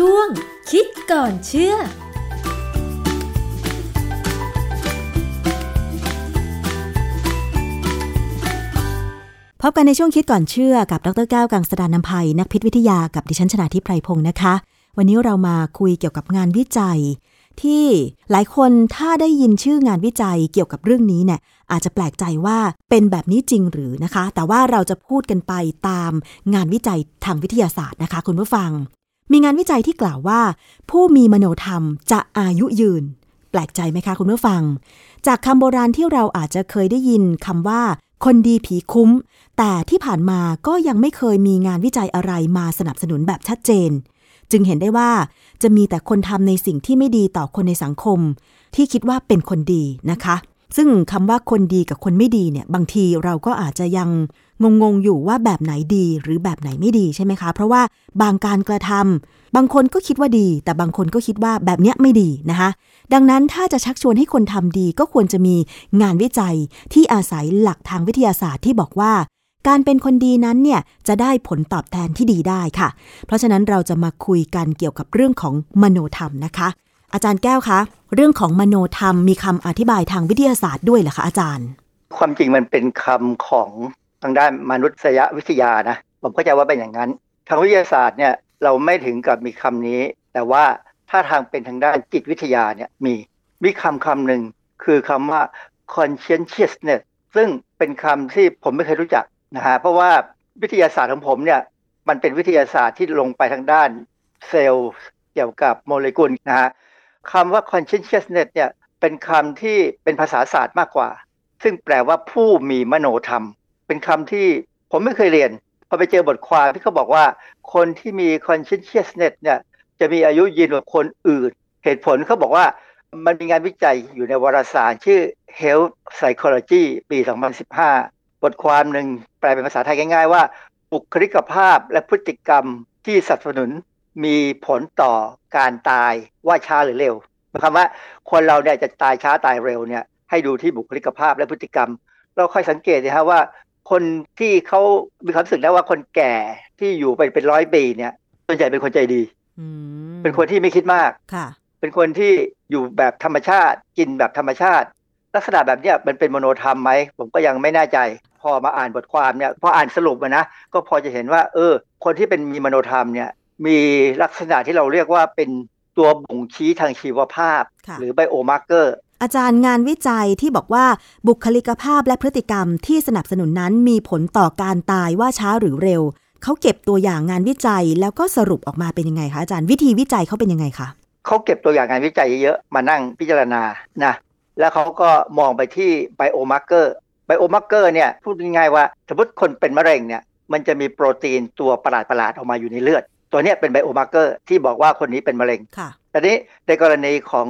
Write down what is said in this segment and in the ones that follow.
ช่วง คิดก่อนเชื่อพบกันในช่วงคิดก่อนเชื่อกับดรแก้วกังสดานนภัย นักพิษวิทยากับดิฉันชนาทิพไพรพงศ์นะคะ วันนี้เรามาคุยเกี่ยวกับงานวิจัย ที่หลายคนถ้าได้ยินชื่องานวิจัยเกี่ยวกับเรื่องนี้เนี่ยอาจจะแปลกใจว่าเป็นแบบนี้จริงหรือนะคะ แต่ว่าเราจะพูดกันไปตามงานวิจัยทางวิทยาศาสตร์นะคะ คุณผู้ฟัง มีงานวิจัยที่กล่าวว่า ผู้มีมโนธรรมจะอายุยืน แปลกใจไหมคะคุณผู้ฟัง จากคำโบราณที่เราอาจจะเคยได้ยินคำว่า คนดีผีคุ้ม แต่ที่ผ่านมาก็ยังไม่เคยมีงานวิจัยอะไรมาสนับสนุนแบบชัดเจน จึงเห็นได้ว่าจะมีแต่คนทำในสิ่งที่ไม่ดีต่อคนในสังคม ที่คิดว่าเป็นคนดีนะคะซึ่งคำว่าคนดีกับคนไม่ดีเนี่ยบางทีเราก็อาจจะยัง งงๆอยู่ว่าแบบไหนดีหรือแบบไหนไม่ดีใช่ไหมคะ เพราะว่าบางการกระทำบางคนก็คิดว่าดี แต่บางคนก็คิดว่าแบบเนี้ยไม่ดีนะคะดังนั้นถ้าจะชักชวนให้คนทำดีก็ควรจะมีงานวิจัยที่อาศัยหลักทางวิทยาศาสตร์ที่บอกว่า การเป็นคนดีนั้นเนี่ยจะได้ผลตอบแทนที่ดีได้ค่ะ เพราะฉะนั้นเราจะมาคุยกันเกี่ยวกับเรื่องของมโนธรรมนะคะ อาจารย์แก้วคะ เรื่องของมโนธรรมมีคำอธิบายทางวิทยาศาสตร์ด้วยเหรอคะอาจารย์ ความจริงมันเป็นคำของ ทางด้านมนุษยวิทยานะผมเข้าใจว่าเป็นอย่างนั้น ทางวิทยาศาสตร์เนี่ยเราไม่ถึงกับมีคำนี้ แต่ว่าถ้าทางเป็นทางด้านจิตวิทยาเนี่ยมีมีคำคำหนึ่งคือคำว่า conscientiousness ซึ่งเป็นคำที่ผมไม่เคยรู้จักนะฮะเพราะว่าวิทยาศาสตร์ของผมเนี่ยมันเป็นวิทยาศาสตร์ที่ลงไปทางด้านเซลล์เกี่ยวกับโมเลกุลนะฮะคำว่า conscientiousness เนี่ยเป็นคำที่เป็นภาษาศาสตร์มากกว่า ซึ่งแปลว่าผู้มีมโนธรรม เป็นคำที่ผมไม่เคยเรียน พอไปเจอบทความที่เขาบอกว่า คนที่มี conscientiousness เนี่ยจะมีอายุยืนกว่าคนอื่น เหตุผลเขาบอกว่ามันมีงานวิจัยอยู่ในวารสารชื่อ Health Psychology ปี 2015 บทความหนึ่งแปลเป็นภาษาไทยง่ายๆว่า บุคลิกภาพและพฤติกรรมที่สนับสนุนมีผลต่อการตายว่าช้าหรือเร็วหมายความว่าคนเราเนี่ยจะตายช้าตายเร็วเนี่ยให้ดูที่บุคลิกภาพและพฤติกรรม เราค่อยสังเกตนะฮะว่า คนที่เขามีความรู้สึกได้ว่าคนแก่ที่อยู่ไปเป็นร้อยปีเนี่ยส่วนใหญ่เป็นคนใจดีเป็นคนที่ไม่คิดมากค่ะ เป็นคนที่อยู่แบบธรรมชาติกินแบบธรรมชาติ ลักษณะแบบเนี้ยมันเป็นมโนธรรมไหมผมก็ยังไม่แน่ใจ พอมาอ่านบทความเนี่ยพออ่านสรุปมานะก็พอจะเห็นว่า เออ คนที่เป็นมีมโนธรรมเนี่ย มีลักษณะที่เราเรียกว่าเป็นตัวบ่งชี้ทางชีวภาพค่ะหรือไบโอมาร์เกอร์ อาจารย์งานวิจัยที่บอกว่าบุคลิกภาพและพฤติกรรมที่สนับสนุนนั้นมีผลต่อการตายว่าช้าหรือเร็ว เขาเก็บตัวอย่างงานวิจัยแล้วก็สรุปออกมาเป็นยังไงคะอาจารย์วิธีวิจัยเขาเป็นยังไงคะเขาเก็บตัวอย่างงานวิจัยเยอะๆมานั่งพิจารณานะแล้วเขาก็มองไปที่ biomarker biomarker เนี่ยพูดง่ายๆว่าสมมติคนเป็นมะเร็งเนี่ยมันจะมีโปรตีนตัวประหลาดๆออกมาอยู่ในเลือด ตัวเนี้ยเป็น biomarker ที่บอกว่าคนนี้เป็นมะเร็งค่ะ แต่นี้ในกรณีของ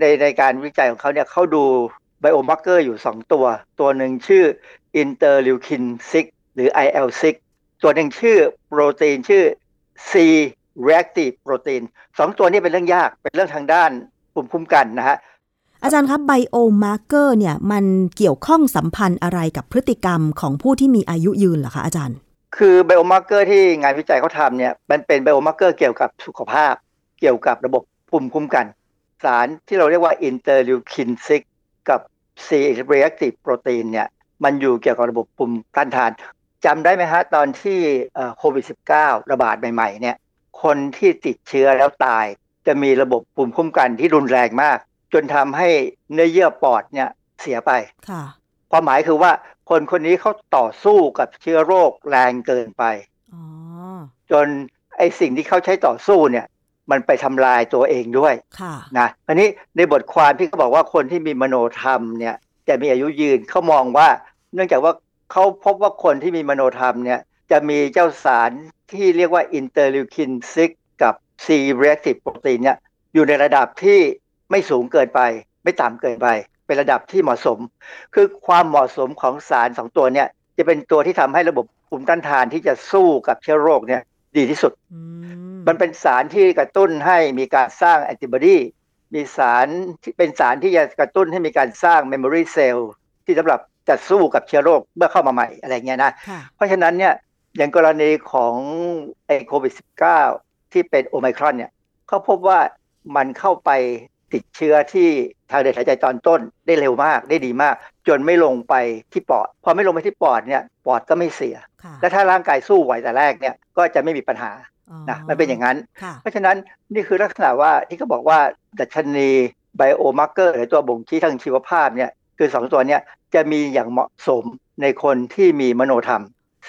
ในในการวิจัยของเขาเนี่ยเขาดู biomarker อยู่ 2 ตัว ตัวหนึ่งชื่อ interleukin 6หรือ IL6 ตัวหนึ่งชื่อโปรตีนชื่อ C reactive protein สองตัวนี้เป็นเรื่องยากเป็นเรื่องทางด้านภูมิคุ้มกันนะฮะอาจารย์ครับ biomarker เนี่ยมันเกี่ยวข้องสัมพันธ์อะไรกับพฤติกรรมของผู้ที่มีอายุยืนเหรอคะอาจารย์ คือ biomarker ที่งานวิจัยเขาทำเนี่ยมันเป็น biomarker เกี่ยวกับสุขภาพ เกี่ยวกับระบบ ภูมิคุ้มกัน สารที่เราเรียกว่า interleukin 6กับ C reactive protein เนี่ยมันอยู่เกี่ยวกับระบบภูมิต้านทานจำได้ไหมฮะ ตอนที่โควิด -19 ระบาดใหม่ๆเนี่ยคนที่ติดเชื้อแล้วตาย จะมีระบบภูมิคุ้มกันที่รุนแรงมาก จนทำให้เนื้อเยื่อปอดเนี่ยเสียไปค่ะความหมายคือว่าคนคนนี้เขาต่อสู้กับเชื้อโรคแรงเกินไปอ๋อจนไอสิ่งที่เขาใช้ต่อสู้เนี่ย มันไปทำลายตัวเองด้วยค่ะนะอันนี้ในบทความที่เขาบอกว่าคนที่มีมโนธรรมเนี่ยจะมีอายุยืนเขามองว่า เนื่องจากว่าเขาพบว่าคนที่มีมโนธรรมเนี่ยจะมีเจ้าสารที่เรียกว่า interleukin 6กับ C reactive protein เนี่ยอยู่ในระดับที่ไม่สูงเกินไป ไม่ต่ำเกินไป เป็นระดับที่เหมาะสม คือความเหมาะสมของสารสองตัวเนี่ยจะเป็นตัวที่ทำให้ระบบภูมิต้านทานที่จะสู้กับเชื้อโรคเนี่ยดีที่สุดอื มมันเป็นสารที่กระตุ้นให้มีการสร้างแอนติบอดีมีสารที่เป็นสารที่จะกระตุ้นให้มีการสร้าง memory cell ที่สำหรับจะสู้กับเชื้อโรคเมื่อเข้ามาใหม่อะไรเงี้ยนะค่ะเพราะฉะนั้นเนี่ยอย่างกรณีของไอโควิด -19 ที่เป็นโอไมครอนเนี่ยเขาพบว่ามันเข้าไปติดเชื้อที่ทางเดินหายใจตอนต้นได้เร็วมากได้ดีมาก จนไม่ลงไปที่ปอด พอไม่ลงไปที่ปอดเนี่ยปอดก็ไม่เสียค่ะและถ้าร่างกายสู้ไหวแต่แรกเนี่ยก็จะไม่มีปัญหาอ๋อ นะมันเป็นอย่างนั้นค่ะเพราะฉะนั้นนี่คือลักษณะว่าที่เขาบอกว่าดัชนีไบโอมาร์เกอร์หรือตัวบ่งชี้ทางชีวภาพเนี่ยคือสองตัวเนี่ยจะมีอย่างเหมาะสมในคนที่มีมโนธรรม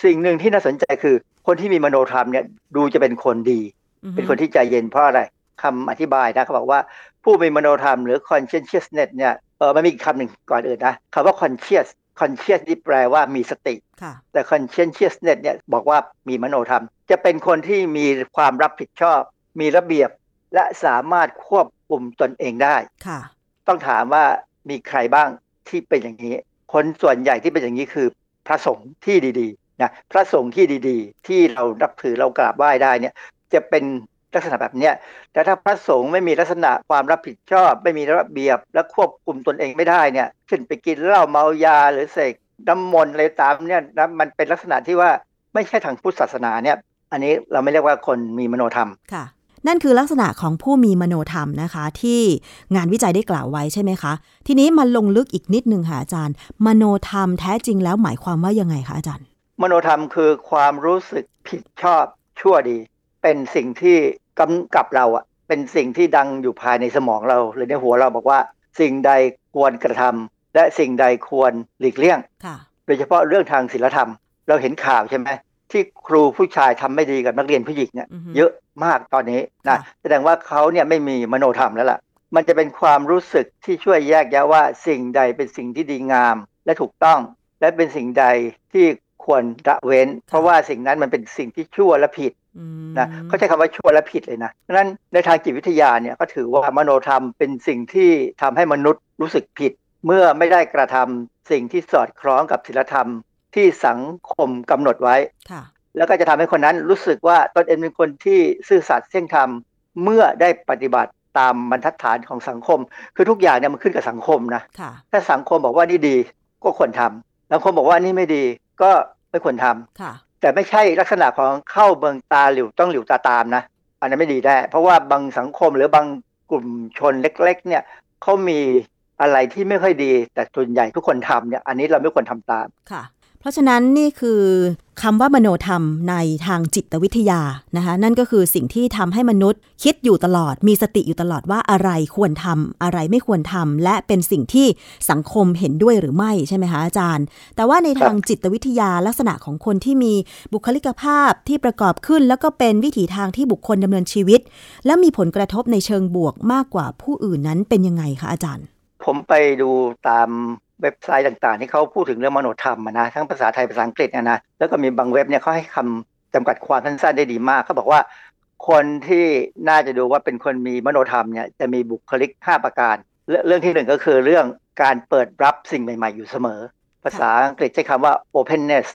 สิ่งหนึ่งที่น่าสนใจคือ คนที่มีมโนธรรมเนี่ยดูจะเป็นคนดีอือฮึเป็นคนที่ใจเย็นเพราะอะไรคำอธิบายนะเขาบอกว่าผู้มีมโนธรรมหรือ consciousness เนี่ยเออมันมีอีกคำหนึ่งก่อนอื่นนะคำว่า conscious conscious นี่แปลว่ามีสติค่ะแต่ conscientiousness เนี่ยบอกว่ามีมโนธรรม จะเป็นคนที่มีความรับผิดชอบ มีระเบียบ และสามารถควบคุมตนเองได้ค่ะต้องถามว่ามีใครบ้างที่เป็นอย่างนี้ คนส่วนใหญ่ที่เป็นอย่างนี้คือ พระสงฆ์ที่ดีๆนะพระสงฆ์ที่ดีๆ ที่เรานับถือเรากราบไหว้ได้เนี่ยจะเป็น ลักษณะแบบเนี้ยแต่ถ้าพระสงฆ์ไม่มีลักษณะความรับผิดชอบ ไม่มีระเบียบและควบคุมตนเองไม่ได้เนี่ยเช่นไปกินเหล้าเมายาหรือเสกน้ำมนต์อะไรตามเนี่ยนะมันเป็นลักษณะที่ว่าไม่ใช่ทางพุทธศาสนาเนี่ย อันนี้เราไม่เรียกว่าคนมีมโนธรรมค่ะ นั่นคือลักษณะของผู้มีมโนธรรมนะคะ ที่งานวิจัยได้กล่าวไว้ใช่ไหมคะ ทีนี้มาลงลึกอีกนิดนึงค่ะอาจารย์ มโนธรรมแท้จริงแล้วหมายความว่ายังไงคะอาจารย์ มโนธรรมคือความรู้สึกผิดชอบชั่วดี เป็นสิ่งที่กำกับเราอะเป็นสิ่งที่ดังอยู่ภายในสมองเราหรือในหัวเราบอกว่า สิ่งใดควรกระทำและสิ่งใดควรหลีกเลี่ยงค่ะโดยเฉพาะเรื่องทางศีลธรรม เราเห็นข่าวใช่ไหมที่ครูผู้ชายทำไม่ดีกับนักเรียนผู้หญิงเนี่ยอือฮึเยอะมากตอนนี้นะค่ะแสดงว่าเขาเนี่ยไม่มีมโนธรรมแล้วล่ะ มันจะเป็นความรู้สึกที่ช่วยแยกแยะว่าสิ่งใดเป็นสิ่งที่ดีงามและถูกต้อง และเป็นสิ่งใดที่ ควรละเว้น เพราะว่าสิ่งนั้นมันเป็นสิ่งที่ชั่วและผิดอืมนะเขาใช้คำว่าชั่วและผิดเลยนะดังนั้นในทางจิตวิทยาเนี่ยก็ถือว่ามโนธรรมเป็นสิ่งที่ทำให้มนุษย์รู้สึกผิด เมื่อไม่ได้กระทำสิ่งที่สอดคล้องกับศีลธรรมที่สังคมกำหนดไว้ค่ะแล้วก็จะทำให้คนนั้นรู้สึกว่าตนเองเป็นคนที่ซื่อสัตย์เที่ยงธรรมเมื่อได้ปฏิบัติตามบรรทัดฐานของสังคม คือทุกอย่างเนี่ยมันขึ้นกับสังคมนะค่ะถ้าสังคมบอกว่านี่ดีก็ควรทำสังคมบอกว่านี่ไม่ดีก็ ไม่ควรทำค่ะ แต่ไม่ใช่ลักษณะของเข้าเบิงตาหลิวต้องหลิวตาตามนะ อันนั้นไม่ดีแน่เพราะว่าบางสังคมหรือบางกลุ่มชนเล็ก ๆ เนี่ยเขามีอะไรที่ไม่ค่อยดี แต่ส่วนใหญ่ทุกคนทำเนี่ย อันนี้เราไม่ควรทำตามค่ะ เพราะฉะนั้นนี่คือคำว่ามโนธรรมในทางจิตวิทยานะคะนั่นก็คือสิ่งที่ทำให้มนุษย์ คิดอยู่ตลอดมีสติอยู่ตลอดว่าอะไรควรทำอะไรไม่ควรทำและเป็นสิ่งที่สังคมเห็นด้วยหรือไม่ใช่ไหมคะอาจารย์ แต่ว่าในทางจิตวิทยาลักษณะของคนที่มีบุคลิกภาพที่ประกอบขึ้น แล้วก็เป็นวิถีทางที่บุคคลดำเนินชีวิต และมีผลกระทบในเชิงบวกมากกว่าผู้อื่นนั้นเป็นยังไงคะอาจารย์ ผมไปดูตาม เว็บไซต์ต่างๆ ที่เขาพูดถึงเรื่องมโนธรรมนะทั้งภาษาไทยภาษาอังกฤษนะแล้วก็มีบางเว็บเนี่ยเขาให้คำจำกัดความสั้นๆได้ดีมากเขาบอกว่า คนที่น่าจะดูว่าเป็นคนมีมโนธรรมเนี่ยจะมีบุคลิก 5 ประการ เรื่องที่หนึ่งก็คือเรื่องการเปิดรับสิ่งใหม่ๆ อยู่เสมอ ภาษาอังกฤษใช้คำว่า openness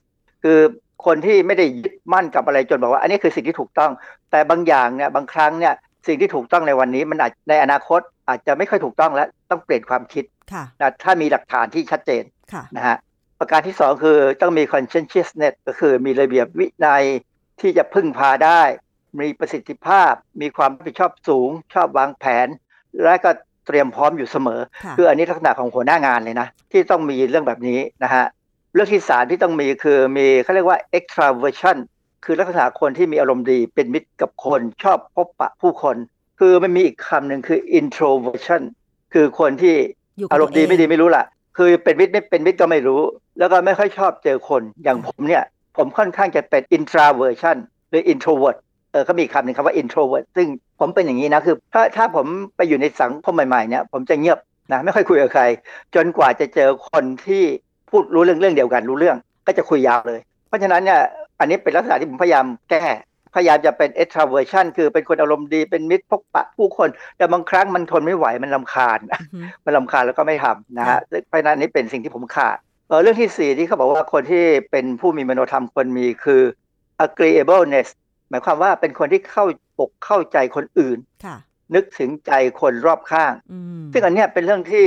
คือคนที่ไม่ได้ยึดมั่นกับอะไรจนบอกว่า อันนี้คือสิ่งที่ถูกต้อง แต่บางอย่างเนี่ยบางครั้งเนี่ยสิ่งที่ถูกต้องในวันนี้มันอาจในอนาคต อาจจะไม่ค่อยถูกต้องแล้วต้องเปลี่ยนความคิดค่ะนะถ้ามีหลักฐานที่ชัดเจนค่ะนะฮะประการที่สองคือต้องมี conscientiousness ก็คือมีระเบียบวินัยที่จะพึ่งพาได้ มีประสิทธิภาพ มีความรับผิดชอบสูง ชอบวางแผน และก็เตรียมพร้อมอยู่เสมอค่ะคืออันนี้ลักษณะของหัวหน้างานเลยนะ ที่ต้องมีเรื่องแบบนี้นะฮะเรื่องที่สามที่ต้องมีคือมีเขาเรียกว่า extraversion คือลักษณะคนที่มีอารมณ์ดีเป็นมิตรกับคน ชอบพบปะผู้คน คือมันมีอีกคำหนึ่งคือ introversion คือคนที่อยู่กับอารมณ์ดีตัวเองไม่ดีไม่รู้ล่ะ คือเป็นมิตรไม่เป็นมิตรก็ไม่รู้ แล้วก็ไม่ค่อยชอบเจอคนอย่างผมเนี่ย ผมค่อนข้างจะเป็น introversion หรือ introvert เออเขามีอีกคำหนึ่งคำว่า introvert ซึ่งผมเป็นอย่างนี้นะคือถ้าถ้าผมไปอยู่ในสังคมใหม่ๆเนี่ยผมจะเงียบนะไม่ค่อยคุยกับใคร จนกว่าจะเจอคนที่พูดรู้เรื่องเรื่องเดียวกันรู้เรื่อง ก็จะคุยยาวเลย เพราะฉะนั้นเนี่ยอันนี้เป็นลักษณะที่ผมพยายามแก้ พยายามจะเป็น extraversion คือเป็นคนอารมณ์ดีเป็นมิตรพบปะผู้คน แต่บางครั้งมันทนไม่ไหวมันลำคาญอือฮึมันลำคาญแล้วก็ไม่ทำนะฮะเพราะฉะนั้นอันนี้เป็นสิ่งที่ผมขาดเออเรื่องที่สี่ที่เขาบอกว่าคนที่เป็นผู้มีมโนธรรมควรมีคือ agreeableness หมายความว่าเป็นคนที่เข้าอกเข้าใจคนอื่นค่ะนึกถึงใจคนรอบข้างอืมซึ่งอันเนี้ยเป็นเรื่องที่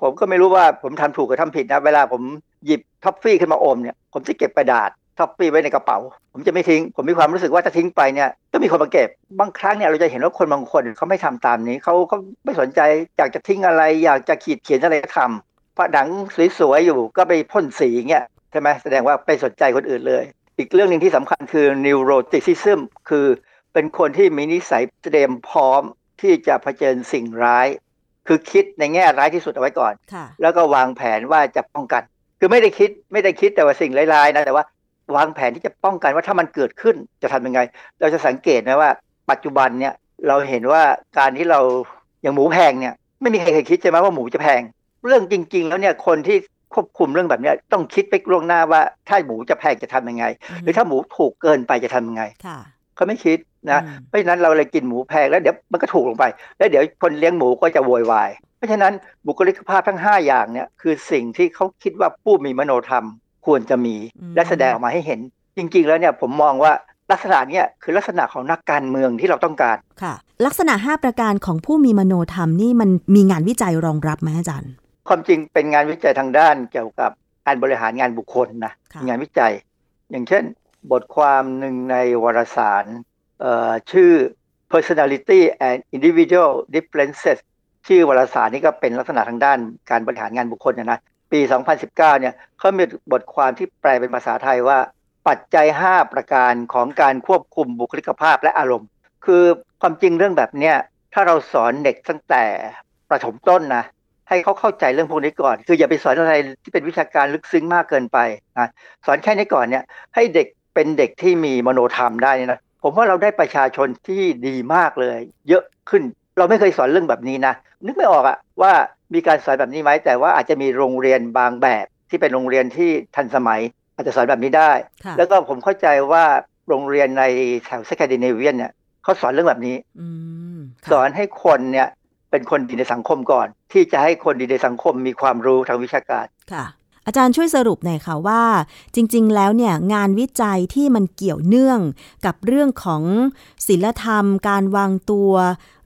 ผมก็ไม่รู้ว่าผมทำถูกหรือทำผิดนะ เวลาผมหยิบท็อฟฟี่ขึ้นมาอมเนี่ย ผมจะเก็บกระดาษ ท็อฟฟี่ไว้ในกระเป๋า ผมจะไม่ทิ้ง ผมมีความรู้สึกว่าถ้าทิ้งไปเนี่ยต้องมีคนมาเก็บบางครั้งเนี่ยเราจะเห็นว่าคนบางคนเขาไม่ทำตามนี้เขาเขาไม่สนใจอยากจะทิ้งอะไร อยากจะขีดเขียนอะไรก็ทำผนังสวยๆอยู่ก็ไปพ่นสีเงี้ยใช่ไหมแสดงว่าไปสนใจคนอื่นเลย อีกเรื่องหนึ่งที่สำคัญคือ neuroticism คือเป็นคนที่มีนิสัยเตรียมพร้อมที่จะเผชิญสิ่งร้าย คือคิดในแง่ร้ายที่สุดเอาไว้ก่อนค่ะแล้วก็วางแผนว่าจะป้องกัน คือไม่ได้คิดไม่ได้คิดแต่ว่าสิ่งร้ายๆนะแต่ว่า วางแผนที่จะป้องกันว่าถ้ามันเกิดขึ้นจะทำยังไง เราจะสังเกตไหมว่า ปัจจุบันเนี่ยเราเห็นว่าการที่เราอย่างหมูแพงเนี่ย ไม่มีใครเคยคิดใช่ไหมว่าหมูจะแพง เรื่องจริง ๆ แล้วเนี่ยคนที่ควบคุมเรื่องแบบเนี้ยต้องคิดไปล่วงหน้าว่าถ้าหมูจะแพงจะทำยังไง หรือถ้าหมูถูกเกินไปจะทำยังไงค่ะเขาไม่คิดนะอืมเพราะฉะนั้นเราเลยกินหมูแพงแล้วเดี๋ยวมันก็ถูกลงไป แล้วเดี๋ยวคนเลี้ยงหมูก็จะโวยวาย เพราะฉะนั้นบุคลิกภาพทั้ง 5 อย่างเนี่ยคือสิ่งที่เขาคิดว่าผู้มีมโนธรรม ควรจะมีอืมและแสดงออกมาให้เห็น จริง ๆ แล้วเนี่ยผมมองว่าลักษณะเนี้ยคือลักษณะของนักการเมืองที่เราต้องการค่ะ ลักษณะ 5 ประการของผู้มีมโนธรรมนี่มันมีงานวิจัยรองรับไหมอาจารย์ ความจริงเป็นงานวิจัยทางด้านเกี่ยวกับการบริหารงานบุคคลนะค่ะงานวิจัย อย่างเช่น บทความหนึ่งในวารสารเอ่อชื่อ personality and individual differences ชื่อวารสารนี้ก็เป็นลักษณะทางด้านการบริหารงานบุคคลนะนะ ปี 2019 เนี่ยเขามีบทความที่แปลเป็นภาษาไทยว่า ปัจจัย 5 ประการของการควบคุมบุคลิกภาพและอารมณ์ คือความจริงเรื่องแบบเนี้ยถ้าเราสอนเด็กตั้งแต่ประถมต้นนะให้เขาเข้าใจเรื่องพวกนี้ก่อน คืออย่าไปสอนอะไรที่เป็นวิชาการลึกซึ้งมากเกินไปนะสอนแค่นี้ก่อนเนี่ย ให้เด็กเป็นเด็กที่มีมโนธรรมได้เนี่ยนะผมว่าเราได้ประชาชนที่ดีมากเลย เยอะขึ้น เราไม่เคยสอนเรื่องแบบนี้นะนึกไม่ออกอะว่า มีการสอนแบบนี้ไหมแต่ว่าอาจจะมีโรงเรียนบางแบบที่เป็นโรงเรียนที่ทันสมัย อาจจะสอนแบบนี้ได้ค่ะแล้วก็ผมเข้าใจว่าโรงเรียนในแถวสแกนดิเนเวียนเนี่ยเขาสอนเรื่องแบบนี้อืมค่ะสอนให้คนเนี่ยเป็นคนดีในสังคมก่อน ที่จะให้คนดีในสังคมมีความรู้ทางวิชาการค่ะ อาจารย์ช่วยสรุปหน่อยค่ะว่า จริง ๆ แล้วเนี่ยงานวิจัยที่มันเกี่ยวเนื่องกับเรื่องของศิลธรรม การวางตัว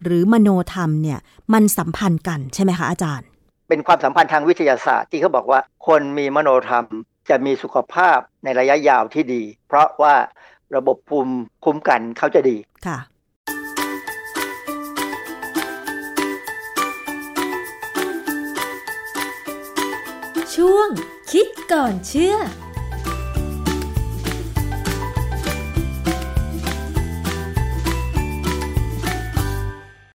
หรือมโนธรรมเนี่ย มันสัมพันธ์กันใช่ไหมคะอาจารย์ เป็นความสัมพันธ์ทางวิทยาศาสตร์ที่เขาบอกว่า คนมีมโนธรรมจะมีสุขภาพในระยะยาวที่ดี เพราะว่าระบบภูมิคุ้มกันเขาจะดีค่ะ ช่วงคิดก่อนเชื่อ